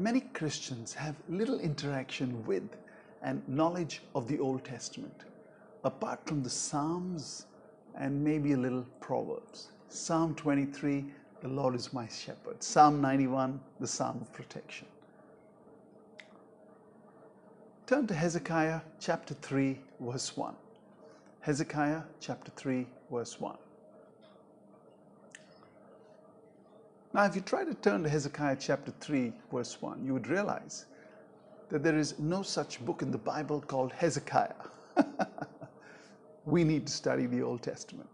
Many Christians have little interaction with and knowledge of the Old Testament, apart from the Psalms and maybe a little Proverbs. Psalm 23, the Lord is my shepherd. Psalm 91, the Psalm of protection. Turn to Hezekiah chapter 3, verse 1. Hezekiah chapter 3, verse 1. Now, if you try to turn to Hezekiah chapter 3, verse 1, you would realize that there is no such book in the Bible called Hezekiah. we need to study the Old Testament.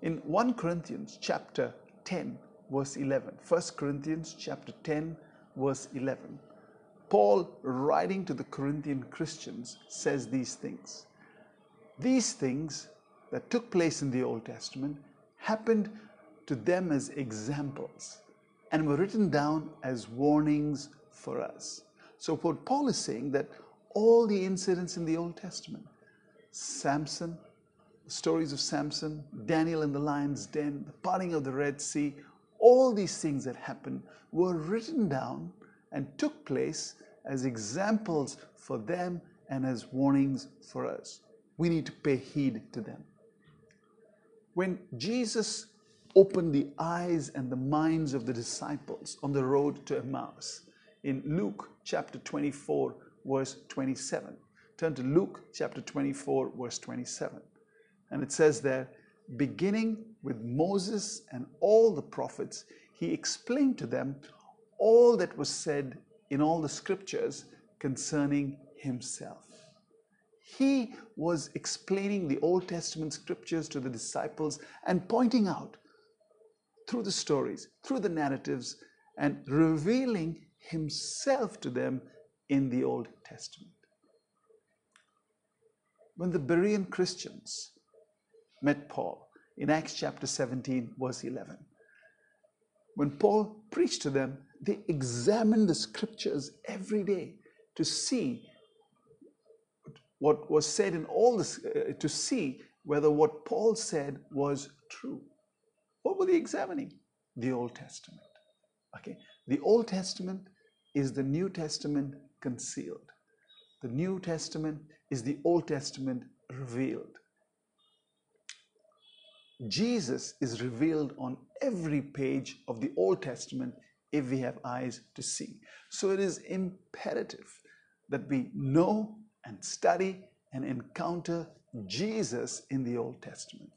In 1 Corinthians chapter 10, verse 11, 1 Corinthians chapter 10, verse 11, Paul, writing to the Corinthian Christians, says these things. These things that took place in the Old Testament happened to them as examples and were written down as warnings for us. So, what Paul is saying that all the incidents in the Old Testament, Samson, stories of Samson, Daniel in the lion's den, the parting of the Red Sea, all these things that happened were written down and took place as examples for them and as warnings for us. We need to pay heed to them. When Jesus opened the eyes and the minds of the disciples on the road to Emmaus in Luke chapter 24, verse 27. Turn to Luke chapter 24, verse 27. And it says there, beginning with Moses and all the prophets, he explained to them all that was said in all the scriptures concerning himself. He was explaining the Old Testament scriptures to the disciples and pointing out through the stories, through the narratives, and revealing himself to them in the Old Testament. When the Berean Christians met Paul in Acts chapter 17, verse 11, when Paul preached to them, they examined the scriptures every day to see what was said in all this, uh, to see whether what Paul said was true. What were they examining? The Old Testament. Okay, the Old Testament is the New Testament concealed. The New Testament is the Old Testament revealed. Jesus is revealed on every page of the Old Testament if we have eyes to see. So it is imperative that we know and study and encounter Jesus in the Old Testament.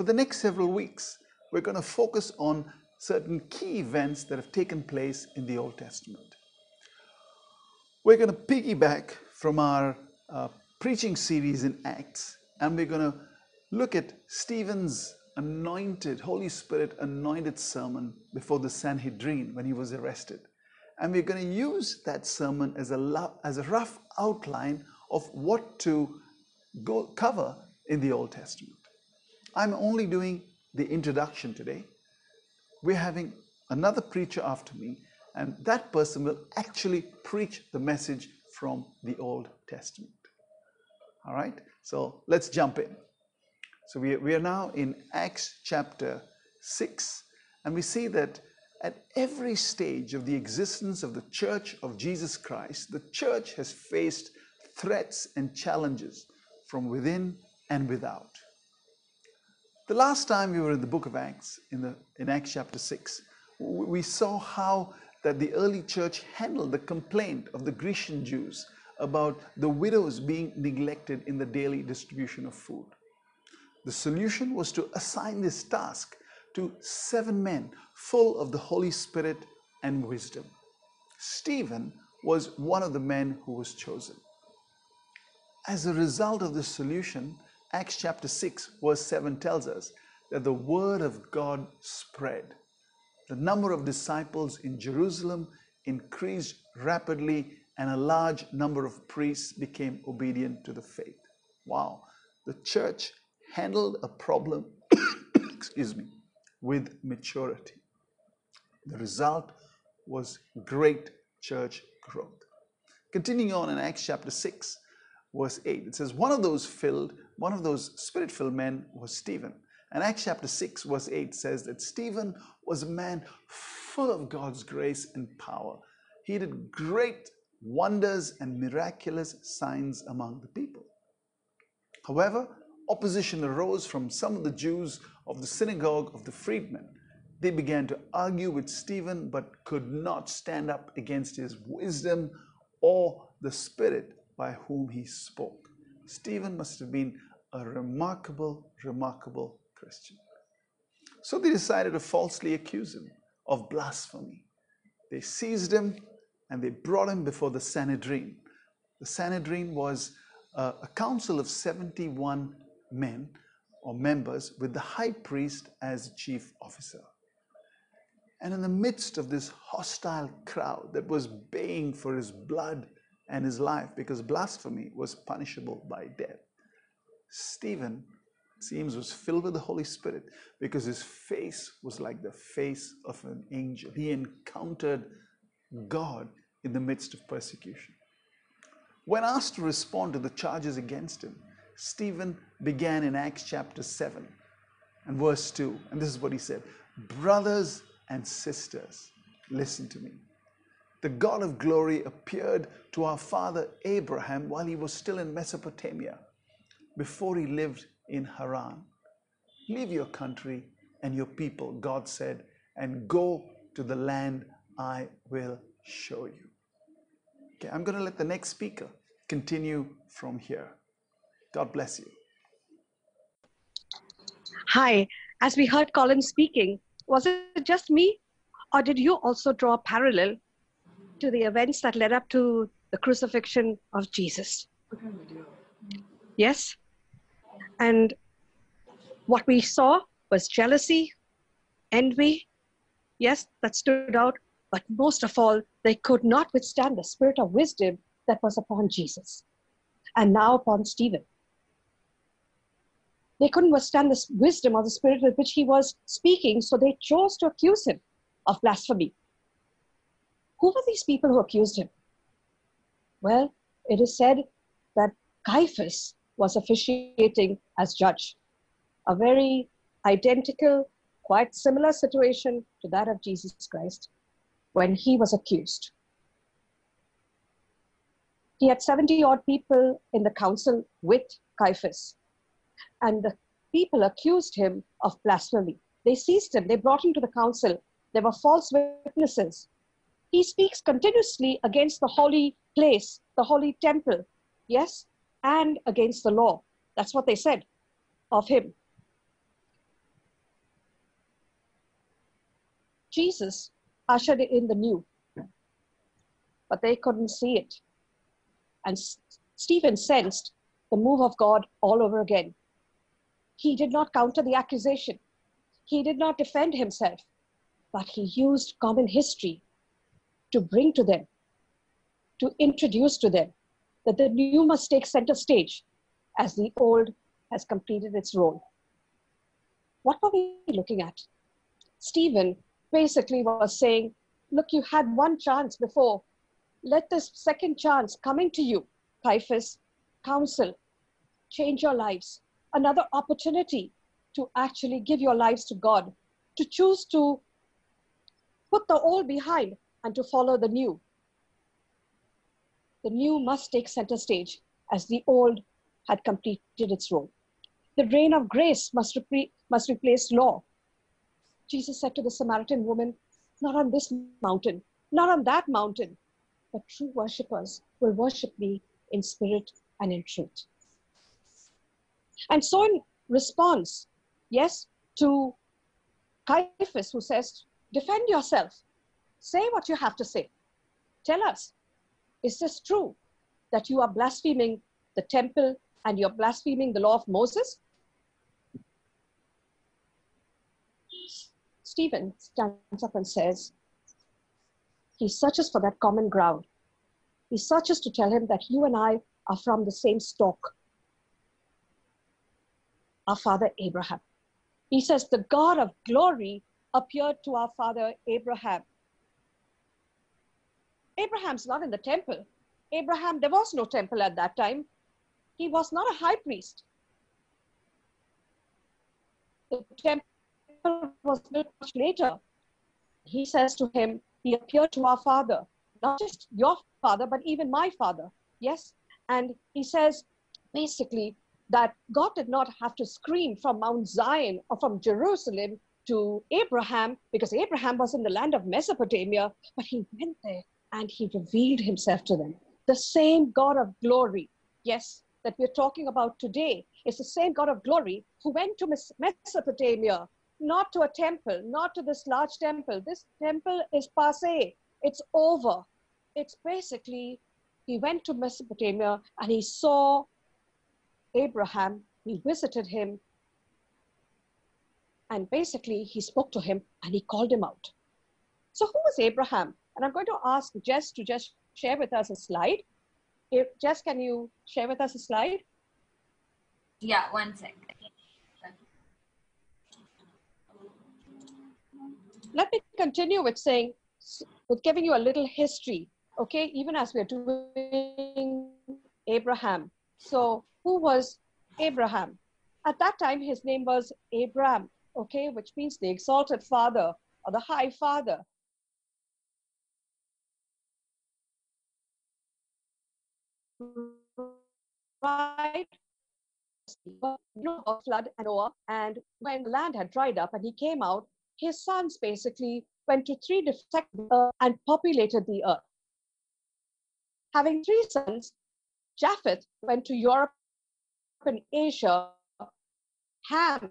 For the next several weeks, we're going to focus on certain key events that have taken place in the Old Testament. We're going to piggyback from our uh, preaching series in Acts, and we're going to look at Stephen's anointed, Holy Spirit anointed sermon before the Sanhedrin when he was arrested. And we're going to use that sermon as a, as a rough outline of what to go cover in the Old Testament. I'm only doing the introduction today. We're having another preacher after me, and that person will actually preach the message from the Old Testament. All right, so let's jump in. So we, we are now in Acts chapter 6, and we see that at every stage of the existence of the church of Jesus Christ, the church has faced threats and challenges from within and without. The last time we were in the book of Acts, in, the, in Acts chapter 6, we saw how that the early church handled the complaint of the Grecian Jews about the widows being neglected in the daily distribution of food. The solution was to assign this task to seven men full of the Holy Spirit and wisdom. Stephen was one of the men who was chosen. As a result of this solution, Acts chapter 6, verse 7 tells us that the word of God spread. The number of disciples in Jerusalem increased rapidly, and a large number of priests became obedient to the faith. Wow. The church handled a problem, excuse me, with maturity. The result was great church growth. Continuing on in Acts chapter 6, verse 8. It says, One of those filled, one of those spirit filled men was Stephen. And Acts chapter 6, verse 8 says that Stephen was a man full of God's grace and power. He did great wonders and miraculous signs among the people. However, opposition arose from some of the Jews of the synagogue of the freedmen. They began to argue with Stephen but could not stand up against his wisdom or the spirit by whom he spoke. Stephen must have been a remarkable, remarkable Christian. So they decided to falsely accuse him of blasphemy. They seized him and they brought him before the Sanhedrin. The Sanhedrin was a, a council of 71 men or members with the high priest as chief officer. And in the midst of this hostile crowd that was baying for his blood and his life because blasphemy was punishable by death, Stephen seems was filled with the Holy Spirit because his face was like the face of an angel. He encountered God in the midst of persecution. When asked to respond to the charges against him, Stephen began in Acts chapter 7 and verse 2. And this is what he said Brothers and sisters, listen to me. The God of glory appeared to our father Abraham while he was still in Mesopotamia, before he lived in Haran. Leave your country and your people, God said, and go to the land I will show you. Okay, I'm going to let the next speaker continue from here. God bless you. Hi, as we heard Colin speaking, was it just me, or did you also draw a parallel to the events that led up to the crucifixion of Jesus? Yes? And what we saw was jealousy, envy, yes, that stood out, but most of all, they could not withstand the spirit of wisdom that was upon Jesus and now upon Stephen. They couldn't withstand the wisdom of the spirit with which he was speaking, so they chose to accuse him of blasphemy. Who were these people who accused him? Well, it is said that Caiaphas was officiating as judge. A very identical, quite similar situation to that of Jesus Christ when he was accused. He had 70 odd people in the council with Caiaphas, and the people accused him of blasphemy. They seized him, they brought him to the council. There were false witnesses. He speaks continuously against the holy place, the holy temple, yes, and against the law. That's what they said of him. Jesus ushered in the new. But they couldn't see it. And Stephen sensed the move of God all over again. He did not counter the accusation, he did not defend himself, but he used common history to bring to them, to introduce to them that the new must take center stage as the old has completed its role. What were we looking at? Stephen basically was saying, look, you had one chance before. Let this second chance coming to you, Caiaphas, counsel, change your lives. Another opportunity to actually give your lives to God, to choose to put the old behind and to follow the new. The new must take center stage as the old had completed its role. The reign of grace must, repre- must replace law Jesus said to the Samaritan woman, Not on this mountain, not on that mountain, but true worshippers will worship me in spirit and in truth. And so, in response, yes, to Caiaphas, who says, Defend yourself, say what you have to say. Tell us, is this true that you are blaspheming the temple and you're blaspheming the law of Moses? Stephen stands up and says, he searches for that common ground. He searches to tell him that you and I are from the same stock. Our father Abraham. He says, The God of glory appeared to our father Abraham. Abraham's not in the temple. Abraham, there was no temple at that time. He was not a high priest. the temple was built much later. He says to him, He appeared to our father, not just your father, but even my father. Yes. And he says basically that God did not have to scream from Mount Zion or from Jerusalem to Abraham because Abraham was in the land of Mesopotamia, but he went there and he revealed himself to them. The same God of glory, yes, that we're talking about today is the same God of glory who went to Mesopotamia, not to a temple, not to this large temple. This temple is passe, it's over. It's basically, he went to Mesopotamia and he saw Abraham, he visited him, and basically he spoke to him and he called him out. So, who was Abraham? And I'm going to ask Jess to just share with us a slide. If, Jess, can you share with us a slide? Yeah, one second. Let me continue with saying, with giving you a little history, okay, even as we're doing Abraham. So, who was Abraham? At that time, his name was Abram, okay, which means the exalted father or the high father. Right? Flood and Noah, and when the land had dried up and he came out, his sons basically went to three different uh, and populated the earth. Having three sons, Japheth went to Europe and Asia. Ham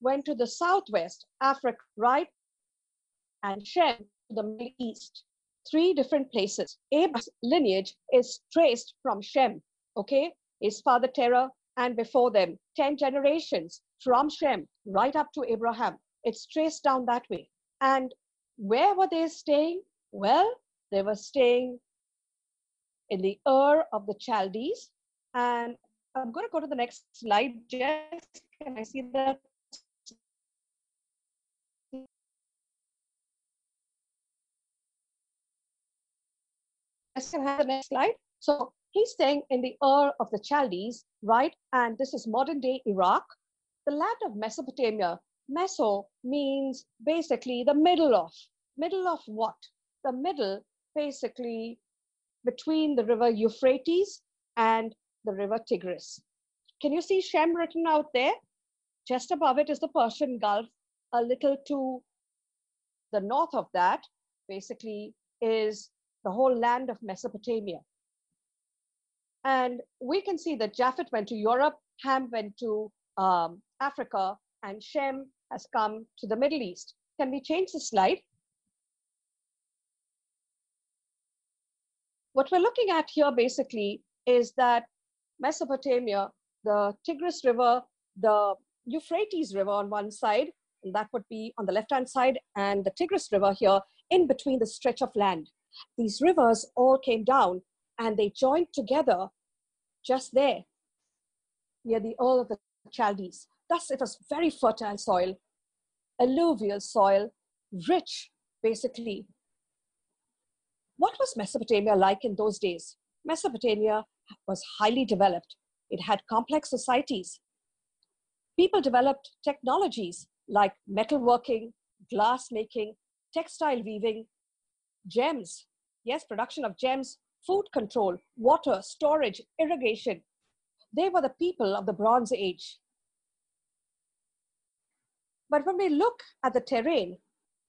went to the southwest, Africa, right? And Shem to the Middle East. Three different places. Abraham's lineage is traced from Shem, okay? His father Terah, and before them, 10 generations from Shem right up to Abraham. It's traced down that way. And where were they staying? Well, they were staying in the Ur of the Chaldees. And I'm going to go to the next slide. Jess, can I see that? Jess, can have the next slide? So he's staying in the Ur of the Chaldees, right? And this is modern day Iraq. The land of Mesopotamia, Meso means basically the middle of. Middle of what? The middle, basically, between the river Euphrates and the river Tigris. Can you see Shem written out there? Just above it is the Persian Gulf. A little to the north of that, basically, is the whole land of Mesopotamia. And we can see that Japheth went to Europe, Ham went to um, Africa, and Shem has come to the Middle East. Can we change the slide? What we're looking at here basically is that Mesopotamia, the Tigris River, the Euphrates River on one side, and that would be on the left-hand side, and the Tigris River here in between the stretch of land. These rivers all came down and they joined together just there near the Ur of the Chaldees. Thus, it was very fertile soil, alluvial soil, rich, basically. What was Mesopotamia like in those days? Mesopotamia was highly developed. It had complex societies. People developed technologies like metalworking, glass making, textile weaving, gems, yes, production of gems, food control, water, storage, irrigation. They were the people of the Bronze Age. But when we look at the terrain,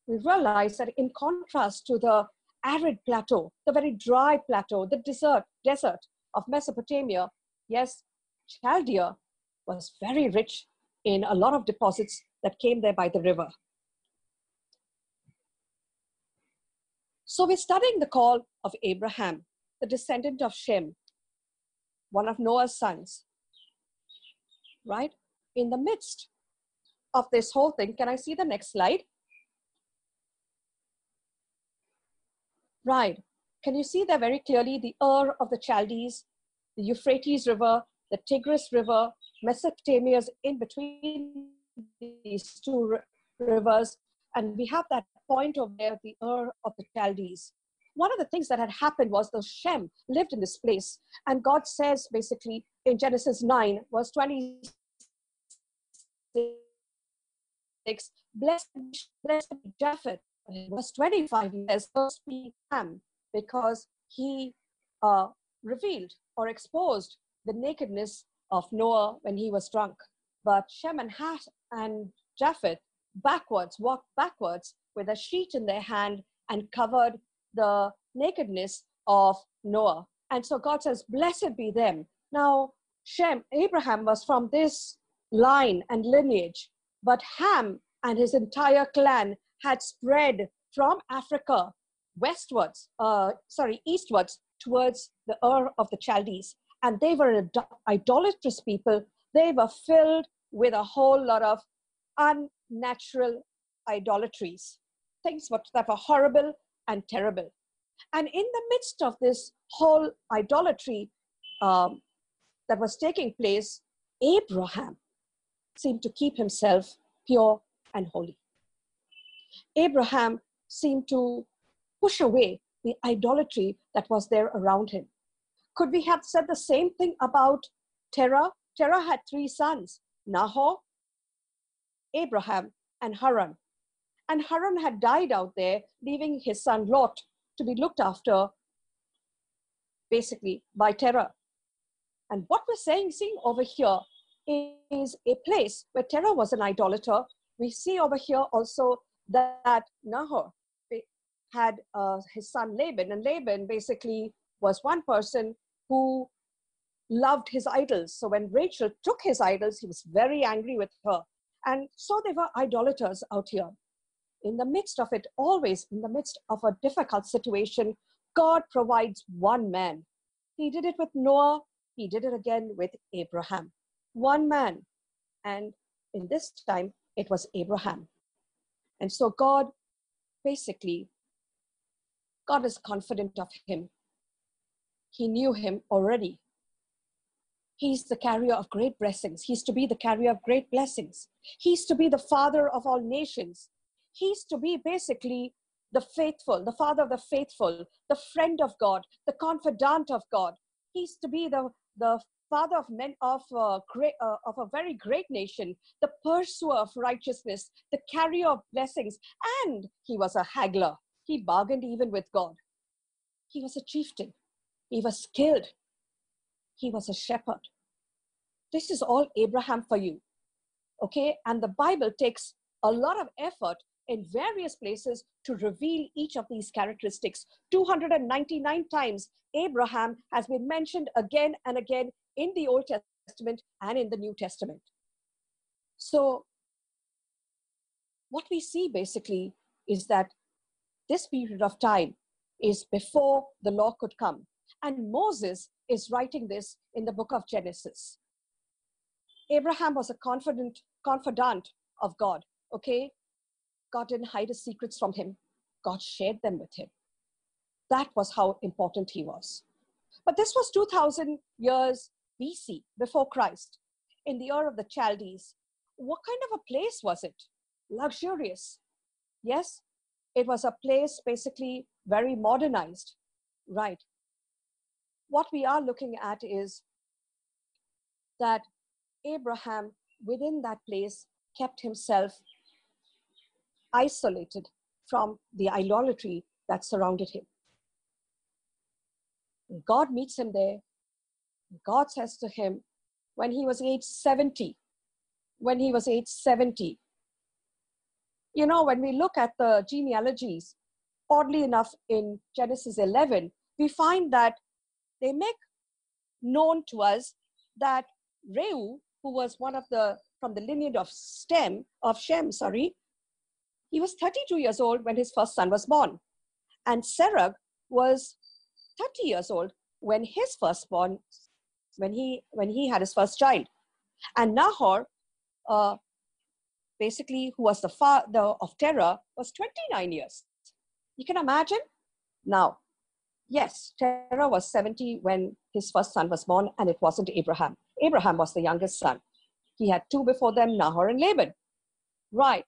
we realize that in contrast to the arid plateau, the very dry plateau, the desert, desert of Mesopotamia, yes, Chaldea was very rich in a lot of deposits that came there by the river. So we're studying the call of Abraham the descendant of Shem, one of Noah's sons, right? In the midst of this whole thing, can I see the next slide? Right. Can you see there very clearly the Ur of the Chaldees, the Euphrates River, the Tigris River, Mesopotamia's in between these two rivers, and we have that point over there, the Ur of the Chaldees one of the things that had happened was the Shem lived in this place. And God says basically in Genesis 9, verse 26, blessed, be Japheth. Verse 25, he says, Cursed be Ham, because he uh, revealed or exposed the nakedness of Noah when he was drunk. But Shem and, Hat and Japheth backwards, walked backwards with a sheet in their hand and covered the nakedness of Noah. And so God says, Blessed be them. Now, Shem, Abraham was from this line and lineage, but Ham and his entire clan had spread from Africa westwards, uh, sorry, eastwards towards the Ur of the Chaldees. And they were idolatrous people. They were filled with a whole lot of unnatural idolatries, things that were horrible and terrible. And in the midst of this whole idolatry um, that was taking place, Abraham seemed to keep himself pure and holy. Abraham seemed to push away the idolatry that was there around him. Could we have said the same thing about Terah? Terah had three sons Nahor, Abraham, and Haran. And Haran had died out there, leaving his son Lot to be looked after basically by Terah. And what we're saying, seeing over here is a place where Terah was an idolater. We see over here also that Nahor had uh, his son Laban, and Laban basically was one person who loved his idols. So when Rachel took his idols, he was very angry with her. And so they were idolaters out here. In the midst of it, always in the midst of a difficult situation, God provides one man. He did it with Noah, he did it again with Abraham. One man. And in this time, it was Abraham. And so God basically, God is confident of him. He knew him already. He's the carrier of great blessings. He's to be the carrier of great blessings. He's to be the father of all nations. He's to be basically the faithful, the father of the faithful, the friend of God, the confidant of God. He's to be the, the father of men of, uh, great, uh, of a very great nation, the pursuer of righteousness, the carrier of blessings. And he was a haggler. He bargained even with God. He was a chieftain. He was skilled. He was a shepherd. This is all Abraham for you. Okay? And the Bible takes a lot of effort in various places to reveal each of these characteristics. 299 times Abraham has been mentioned again and again in the Old Testament and in the New Testament. So, what we see basically is that this period of time is before the law could come. And Moses is writing this in the book of Genesis. Abraham was a confident confidant of God, okay? God didn't hide his secrets from him. God shared them with him. That was how important he was. But this was 2000 years BC, before Christ, in the Ur of the Chaldees. What kind of a place was it? Luxurious. Yes, it was a place basically very modernized. Right. What we are looking at is that Abraham, within that place, kept himself isolated from the idolatry that surrounded him. God meets him there God says to him, when he was age 70, when he was age 70, you know, when we look at the genealogies, oddly enough, in Genesis 11, we find that they make known to us that Reu, who was one of the from the lineage of Stem of Shem, sorry, he was 32 years old when his first son was born, and Serug was 30 years old when his firstborn when he when he had his first child. And nahor uh, basically who was the father of terah was 29 years. You can imagine? Now yes terah was 70 when his first son was born and it wasn't abraham. Abraham was the youngest son. He had two before them nahor and laban. Right.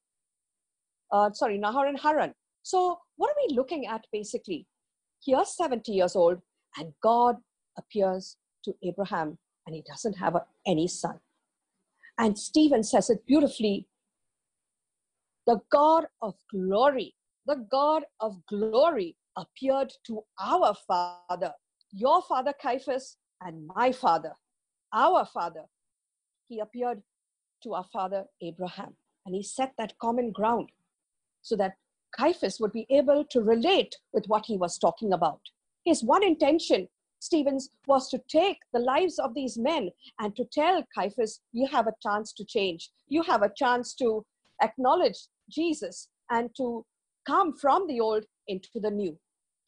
Uh, sorry nahor and haran. So what are we looking at basically? Here's 70 years old and god appears to Abraham and he doesn't have a, any son. And Stephen says it beautifully. The God of glory, the God of glory appeared to our father, your father Caiaphas, and my father, our father. He appeared to our father Abraham, and he set that common ground so that Caiaphas would be able to relate with what he was talking about. His one intention, Stephen's, was to take the lives of these men and to tell Caiaphas, you have a chance to change. You have a chance to acknowledge Jesus and to come from the old into the new.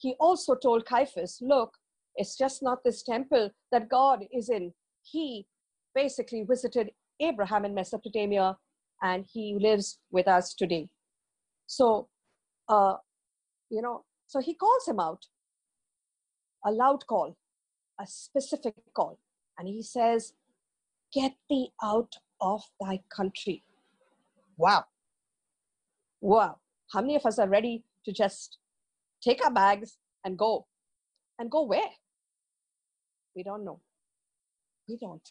He also told Caiaphas, look, it's just not this temple that God is in. He basically visited Abraham in Mesopotamia and he lives with us today. So, uh, you know, so he calls him out a loud call, a specific call. And he says, Get thee out of thy country. Wow. Wow. How many of us are ready to just take our bags and go? And go where? We don't know. We don't.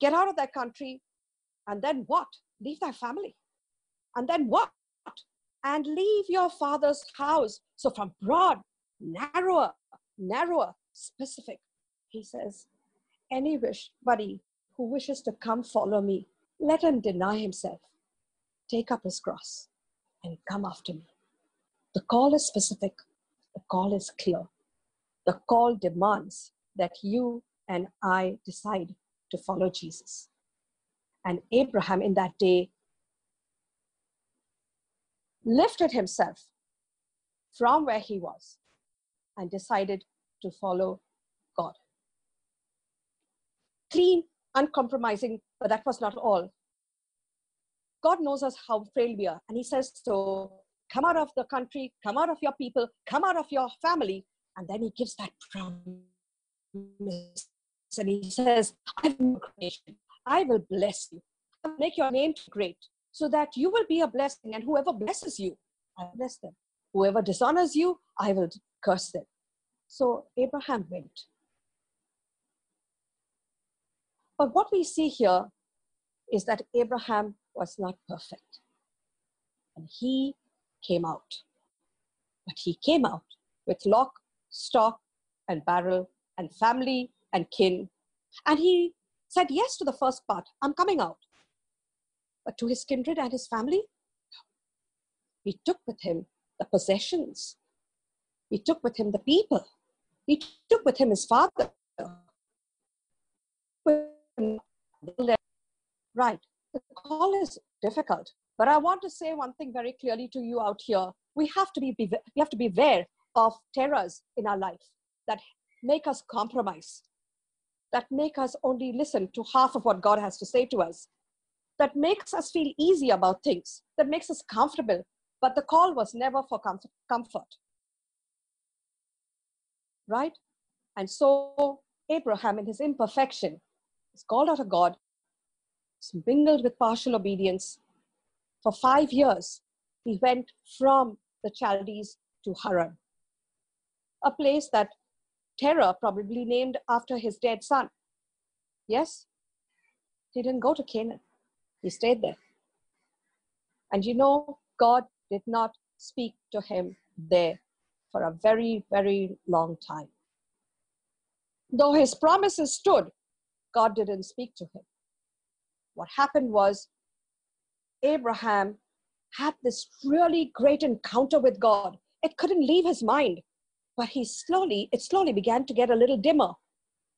Get out of that country, and then what? Leave thy family. And then what? And leave your father's house. So from broad, narrower, narrower, specific, he says, anybody who wishes to come follow me, let him deny himself, take up his cross, and come after me. The call is specific, the call is clear. The call demands that you and I decide to follow Jesus. And Abraham in that day lifted himself from where he was and decided to follow God. Clean, uncompromising, but that was not all. God knows us how frail we are. And He says, So come out of the country, come out of your people, come out of your family. And then He gives that promise. And He says, I will, I will bless you, I'll make your name great, so that you will be a blessing. And whoever blesses you, I bless them. Whoever dishonors you, I will curse them. So Abraham went. But what we see here is that Abraham was not perfect. And he came out. But he came out with lock, stock, and barrel, and family and kin. And he said yes to the first part I'm coming out. But to his kindred and his family, he took with him the possessions, he took with him the people, he took with him his father. Right. The call is difficult, but I want to say one thing very clearly to you out here. We have to be, we have to be aware of terrors in our life that make us compromise, that make us only listen to half of what God has to say to us, that makes us feel easy about things, that makes us comfortable. But the call was never for comfort right? And so Abraham, in his imperfection, is called out of God, is mingled with partial obedience. For five years, he went from the Chaldees to Haran, a place that Terah probably named after his dead son. Yes, he didn't go to Canaan, he stayed there. And you know, God did not speak to him there for a very, very long time. Though his promises stood, God didn't speak to him. What happened was Abraham had this really great encounter with God. It couldn't leave his mind, but he slowly, it slowly began to get a little dimmer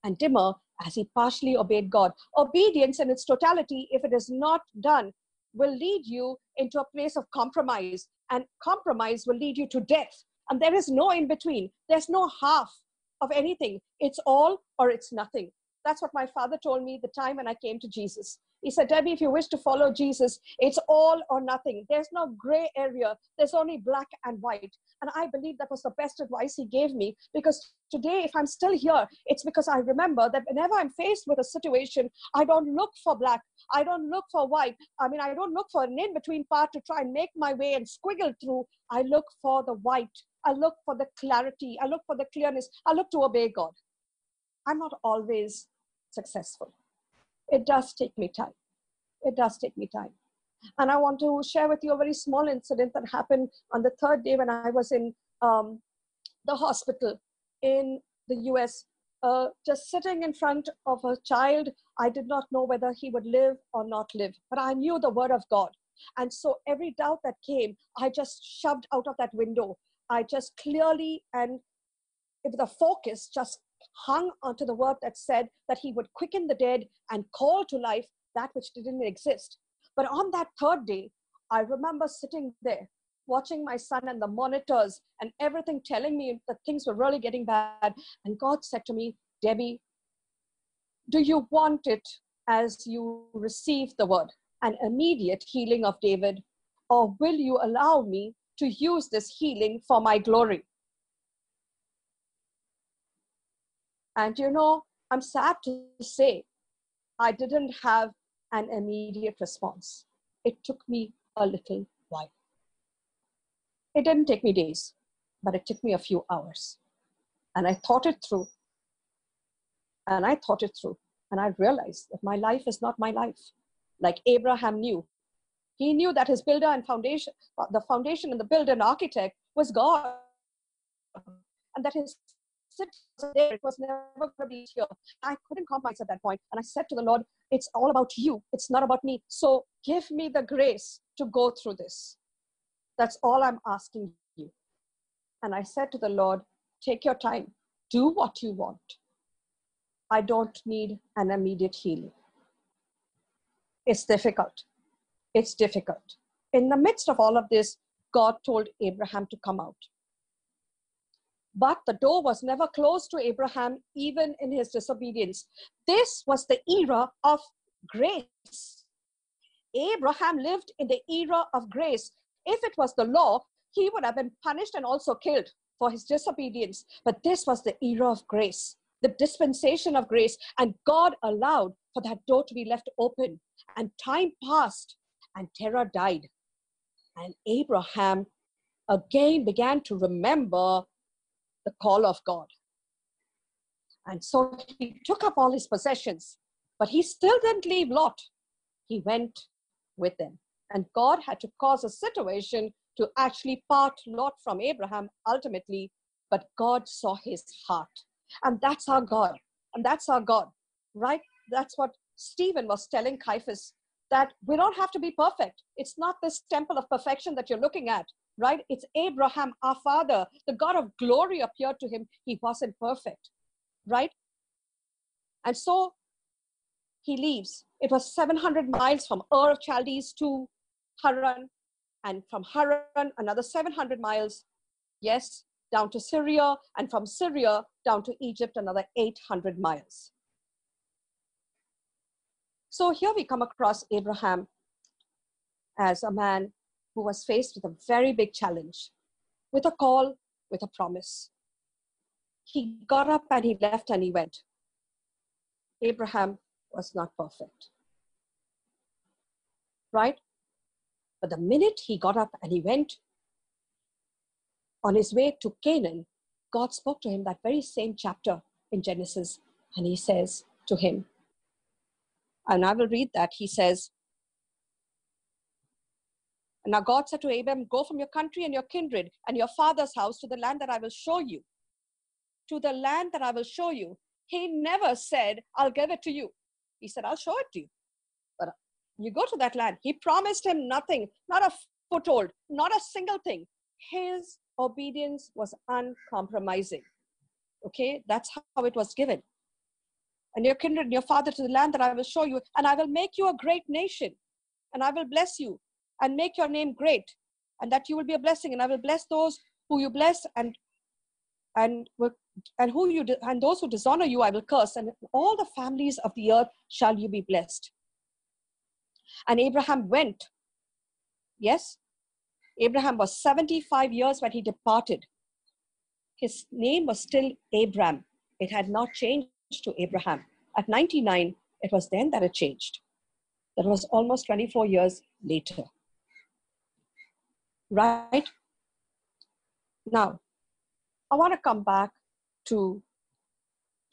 and dimmer as he partially obeyed God. Obedience in its totality, if it is not done, will lead you into a place of compromise, and compromise will lead you to death. And there is no in between, there's no half of anything. It's all or it's nothing. That's what my father told me the time when I came to Jesus. He said, Debbie, if you wish to follow Jesus, it's all or nothing. There's no gray area, there's only black and white. And I believe that was the best advice he gave me because today, if I'm still here, it's because I remember that whenever I'm faced with a situation, I don't look for black, I don't look for white. I mean, I don't look for an in between part to try and make my way and squiggle through. I look for the white. I look for the clarity. I look for the clearness. I look to obey God. I'm not always successful. It does take me time. It does take me time. And I want to share with you a very small incident that happened on the third day when I was in um, the hospital in the US, uh, just sitting in front of a child. I did not know whether he would live or not live, but I knew the word of God. And so every doubt that came, I just shoved out of that window. I just clearly and with a focus just hung onto the word that said that he would quicken the dead and call to life that which didn't exist. But on that third day, I remember sitting there watching my son and the monitors and everything telling me that things were really getting bad. And God said to me, Debbie, do you want it as you receive the word, an immediate healing of David, or will you allow me to use this healing for my glory? And you know, I'm sad to say I didn't have an immediate response. It took me a little while. It didn't take me days, but it took me a few hours. And I thought it through. And I thought it through. And I realized that my life is not my life. Like Abraham knew. He knew that his builder and foundation, the foundation and the builder and architect was God. And that his. It was never going to be here. I couldn't compromise at that point. And I said to the Lord, It's all about you. It's not about me. So give me the grace to go through this. That's all I'm asking you. And I said to the Lord, Take your time. Do what you want. I don't need an immediate healing. It's difficult. It's difficult. In the midst of all of this, God told Abraham to come out. But the door was never closed to Abraham, even in his disobedience. This was the era of grace. Abraham lived in the era of grace. If it was the law, he would have been punished and also killed for his disobedience. But this was the era of grace, the dispensation of grace. And God allowed for that door to be left open. And time passed, and Terah died. And Abraham again began to remember the call of God. And so he took up all his possessions, but he still didn't leave Lot. He went with them. And God had to cause a situation to actually part Lot from Abraham ultimately, but God saw his heart. And that's our God. And that's our God, right? That's what Stephen was telling Caiaphas that we don't have to be perfect. It's not this temple of perfection that you're looking at right? It's Abraham, our father. The God of glory appeared to him. He wasn't perfect, right? And so he leaves. It was 700 miles from Ur of Chaldees to Haran, and from Haran, another 700 miles, yes, down to Syria, and from Syria down to Egypt, another 800 miles. So here we come across Abraham as a man who was faced with a very big challenge, with a call, with a promise. He got up and he left and he went. Abraham was not perfect. Right? But the minute he got up and he went on his way to Canaan, God spoke to him that very same chapter in Genesis, and he says to him, and I will read that. He says, and now God said to Abram, Go from your country and your kindred and your father's house to the land that I will show you. To the land that I will show you. He never said, I'll give it to you. He said, I'll show it to you. But you go to that land. He promised him nothing, not a foothold, not a single thing. His obedience was uncompromising. Okay, that's how it was given. And your kindred and your father to the land that I will show you, and I will make you a great nation, and I will bless you and make your name great and that you will be a blessing. And i will bless those who you bless and and and who you and those who dishonor you i will curse. And all the families of the earth shall you be blessed. And abraham went. Yes? Abraham was 75 years when he departed. His name was still abram. It had not changed to abraham. At 99 it was then that it changed. That was almost 24 years later right? Now, I want to come back to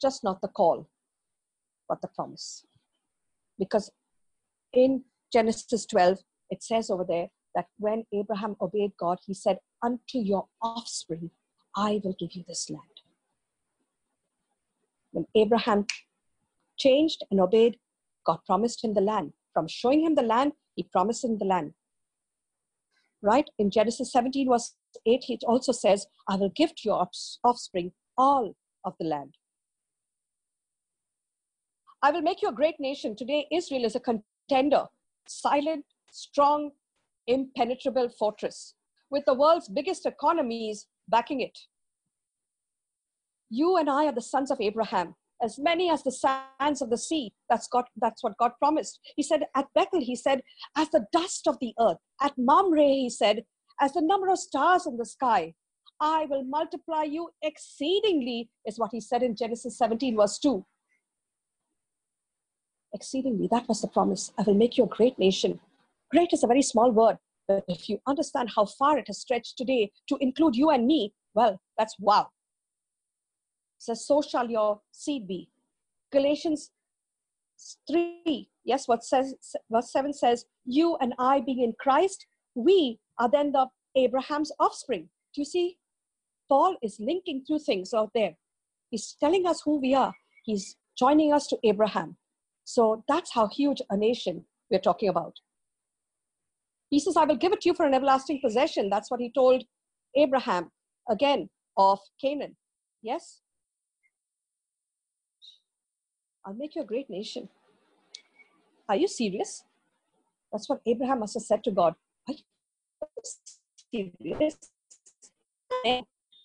just not the call, but the promise. Because in Genesis 12, it says over there that when Abraham obeyed God, he said, Unto your offspring, I will give you this land. When Abraham changed and obeyed, God promised him the land. From showing him the land, he promised him the land. Right? In Genesis 17, verse 8, it also says, I will give to your offspring all of the land. I will make you a great nation. Today, Israel is a contender, silent, strong, impenetrable fortress with the world's biggest economies backing it. You and I are the sons of Abraham, as many as the sands of the sea. That's, God, that's what God promised. He said at Bethel, he said, as the dust of the earth. At Mamre, he said, as the number of stars in the sky. I will multiply you exceedingly, is what he said in Genesis 17, verse 2 exceedingly. That was the promise. I will make you a great nation. Great is a very small word, but if you understand how far it has stretched today to include you and me, well, that's wow. Says, So shall your seed be. Galatians 3, yes, what says verse 7 says, You and I being in Christ, we are then the Abraham's offspring. Do you see? Paul is linking two things out there. He's telling us who we are. He's joining us to Abraham. So that's how huge a nation we're talking about. He says, I will give it to you for an everlasting possession. That's what he told Abraham, again, of Canaan. Yes? I'll make you a great nation. Are you serious? That's what Abraham must have said to God. Are you serious?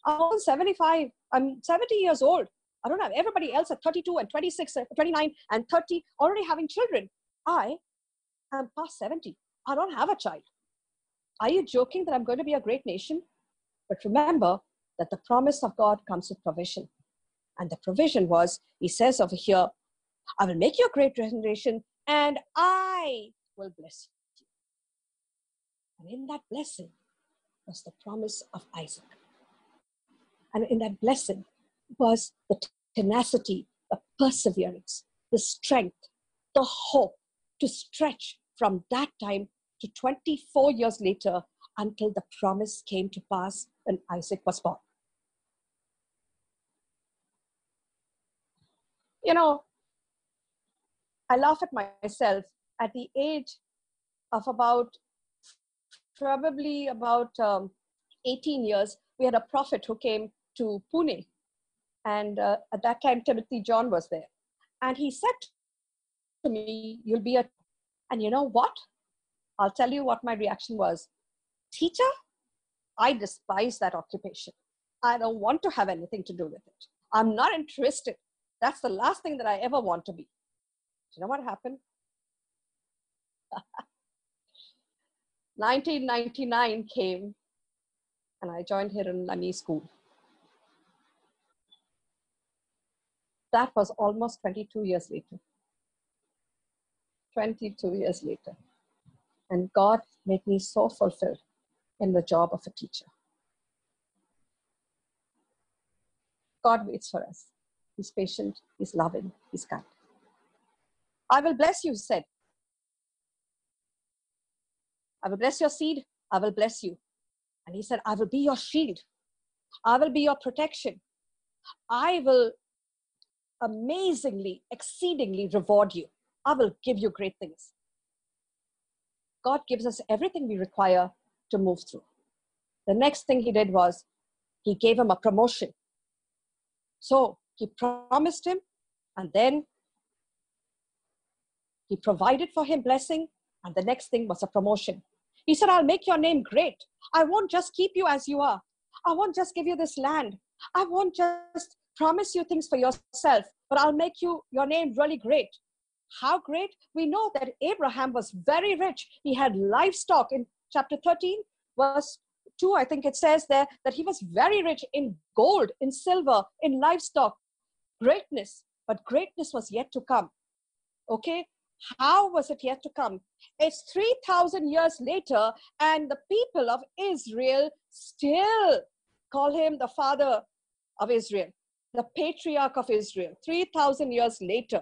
I'm 75. I'm 70 years old. I don't have everybody else at 32 and 26, and 29 and 30 already having children. I am past 70. I don't have a child. Are you joking that I'm going to be a great nation? But remember that the promise of God comes with provision. And the provision was, he says over here, I will make you a great generation and I will bless you. And in that blessing was the promise of Isaac. And in that blessing was the tenacity, the perseverance, the strength, the hope to stretch from that time to 24 years later until the promise came to pass when Isaac was born. You know, I laugh at myself at the age of about probably about um, 18 years. We had a prophet who came to Pune and uh, at that time, Timothy John was there. And he said to me, You'll be a. And you know what? I'll tell you what my reaction was. Teacher, I despise that occupation. I don't want to have anything to do with it. I'm not interested. That's the last thing that I ever want to be. You know what happened? 1999 came and I joined Hiranandani School. that was almost 22 years later. 22 years later. And God made me so fulfilled in the job of a teacher. God waits for us. He's patient, He's loving, He's kind. I will bless you, said. I will bless your seed, I will bless you. And he said, I will be your shield, I will be your protection. I will amazingly, exceedingly reward you. I will give you great things. God gives us everything we require to move through. The next thing he did was he gave him a promotion. So he promised him, and then he provided for him blessing, and the next thing was a promotion. He said, I'll make your name great. I won't just keep you as you are. I won't just give you this land. I won't just promise you things for yourself, but I'll make you your name really great. How great? We know that Abraham was very rich. He had livestock in chapter 13, verse 2, I think it says there that he was very rich in gold, in silver, in livestock, greatness. But greatness was yet to come. Okay? How was it yet to come? It's 3,000 years later, and the people of Israel still call him the father of Israel the patriarch of Israel, 3,000 years later.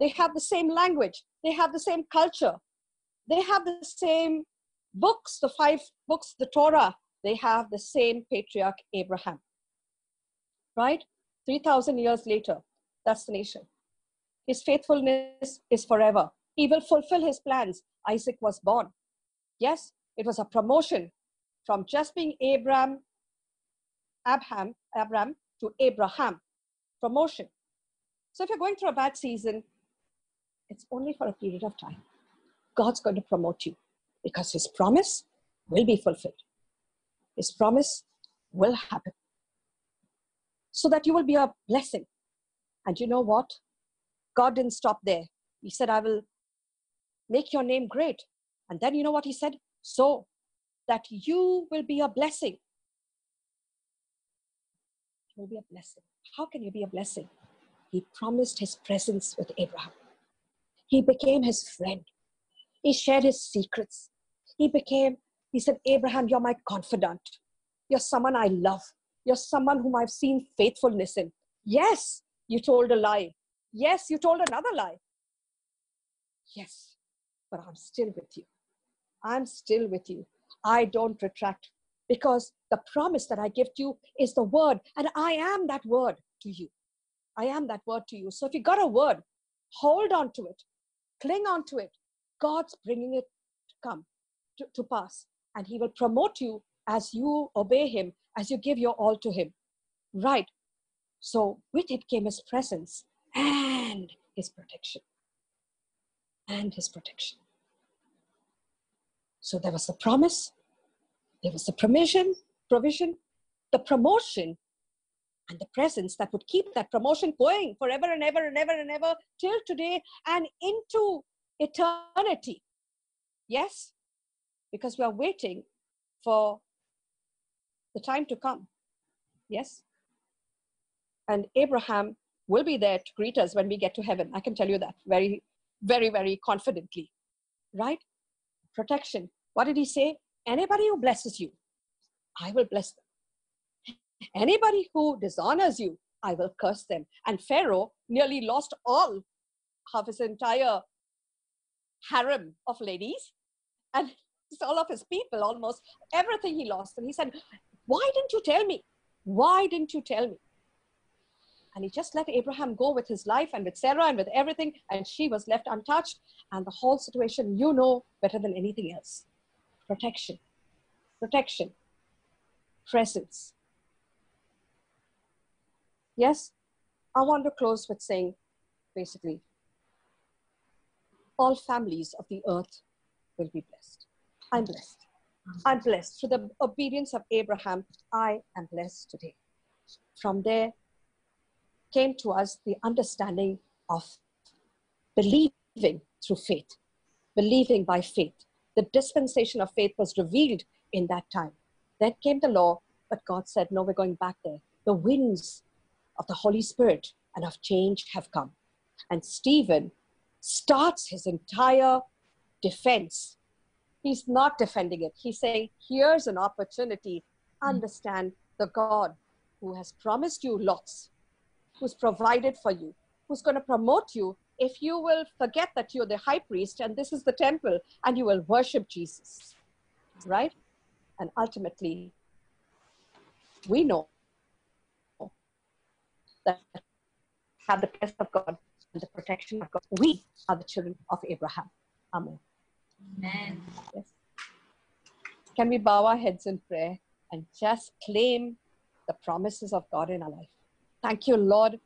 They have the same language, they have the same culture, they have the same books, the five books, the Torah, they have the same patriarch Abraham. Right? 3,000 years later, that's the nation. His faithfulness is forever. He will fulfill his plans. Isaac was born. Yes, it was a promotion from just being Abram, Abram, Abram to Abraham. Promotion. So if you're going through a bad season, it's only for a period of time. God's going to promote you because his promise will be fulfilled. His promise will happen. So that you will be a blessing. And you know what? God didn't stop there. He said, I will make your name great. And then you know what he said? So that you will be a blessing. You will be a blessing. How can you be a blessing? He promised his presence with Abraham. He became his friend. He shared his secrets. He became, he said, Abraham, you're my confidant. You're someone I love. You're someone whom I've seen faithfulness in. Yes, you told a lie. Yes, you told another lie. Yes, but I'm still with you. I'm still with you. I don't retract because the promise that I give to you is the word, and I am that word to you. I am that word to you. So if you got a word, hold on to it, cling on to it. God's bringing it to come to, to pass, and He will promote you as you obey Him, as you give your all to Him. Right. So with it came His presence and his protection. And his protection. So there was the promise, there was the provision, provision, the promotion, and the presence that would keep that promotion going forever and ever and ever and ever till today and into eternity. Yes, because we are waiting for the time to come. Yes. And Abraham will be there to greet us when we get to heaven. I can tell you that very, very, very confidently. Right? Protection. What did he say? Anybody who blesses you, I will bless them. Anybody who dishonors you, I will curse them. And Pharaoh nearly lost all of his entire harem of ladies and all of his people, almost everything he lost. And he said, Why didn't you tell me? Why didn't you tell me? And he just let Abraham go with his life and with Sarah and with everything, and she was left untouched. And the whole situation, you know better than anything else protection, protection, presence. Yes, I want to close with saying basically, all families of the earth will be blessed. I'm blessed. I'm blessed. Through the obedience of Abraham, I am blessed today. From there, came to us the understanding of believing through faith, believing by faith. The dispensation of faith was revealed in that time. Then came the law, but God said, No, we're going back there. The winds of the Holy Spirit and of change have come. And Stephen starts his entire defense. He's not defending it. He's saying, Here's an opportunity. Hmm. Understand the God who has promised you lots who's provided for you, who's going to promote you if you will forget that you're the high priest and this is the temple and you will worship Jesus. Right? And ultimately, we know that have the presence of God and the protection of God. We are the children of Abraham. Amen. Amen. Yes. Can we bow our heads in prayer and just claim the promises of God in our life? Thank you, Lord,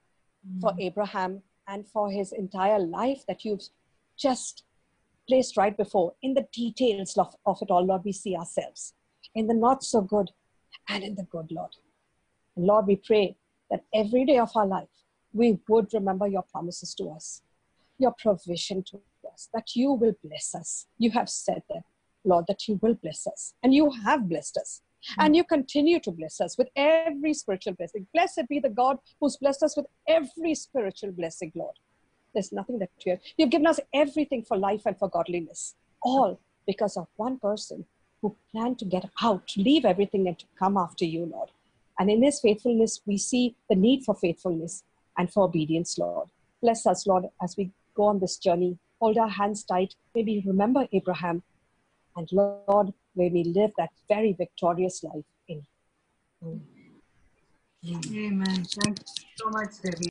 for Mm. Abraham and for his entire life that you've just placed right before. In the details of, of it all, Lord, we see ourselves. In the not so good and in the good, Lord. And Lord, we pray that every day of our life, we would remember your promises to us, your provision to us, that you will bless us. You have said that, Lord, that you will bless us. And you have blessed us. And hmm. you continue to bless us with every spiritual blessing. Blessed be the God who's blessed us with every spiritual blessing, Lord. There's nothing that you have. You've given us everything for life and for godliness, all because of one person who planned to get out, to leave everything and to come after you, Lord. And in his faithfulness, we see the need for faithfulness and for obedience, Lord. Bless us, Lord, as we go on this journey. Hold our hands tight. Maybe remember Abraham and Lord, may we live that very victorious life in you. Amen. Thank you so much, Debbie.